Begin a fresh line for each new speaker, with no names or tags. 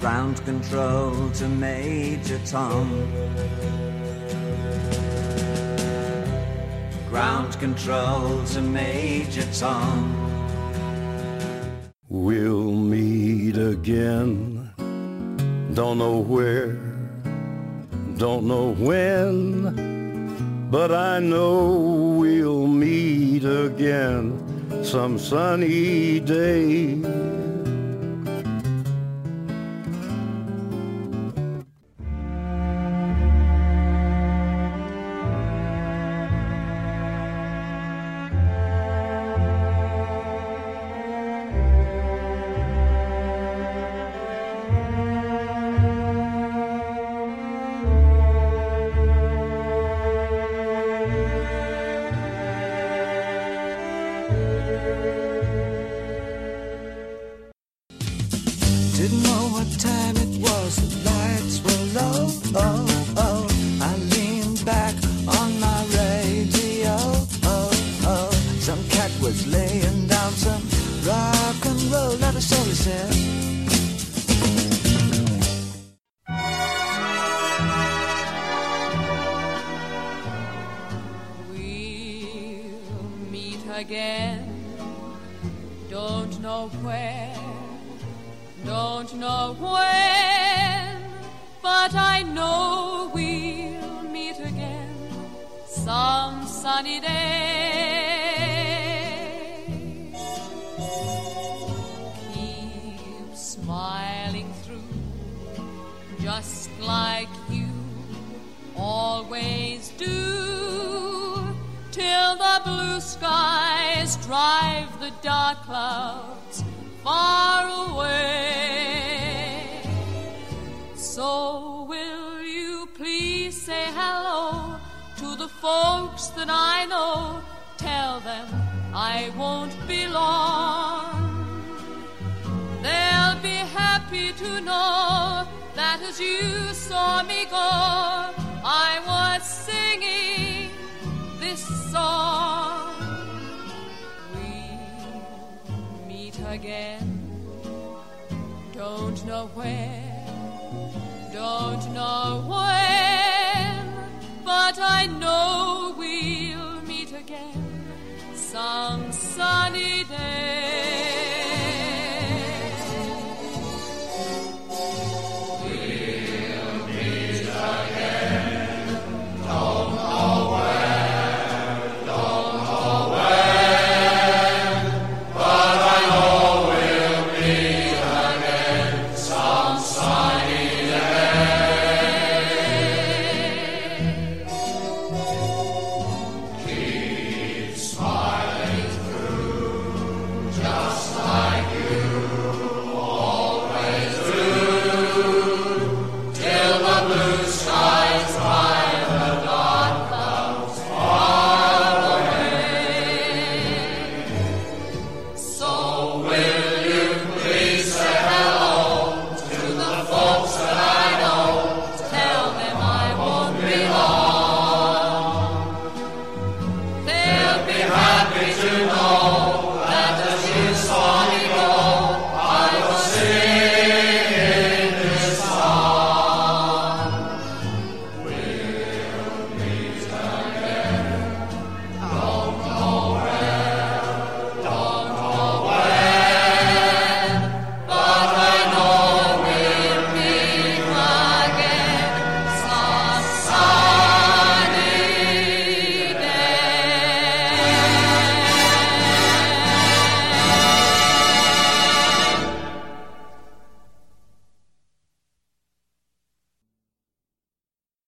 Ground control to Major Tom. Ground control to Major Tom.
We'll meet again. Don't know where, don't know when, but I know we'll meet again some sunny day.
Didn't know what time it was, the lights were low. Oh, oh. I leaned back on my radio. Oh, oh. Some cat was laying down some rock and roll, is all he said.
We'll meet again. Don't know where, don't know when, but I know we'll meet again some sunny day. Keep smiling through, just like you always do, till the blue skies drive the dark clouds far the folks that I know, tell them I won't be long. They'll be happy to know that as you saw me go, I was singing this song. We meet again, don't know where, don't know where. some sunny day. Hare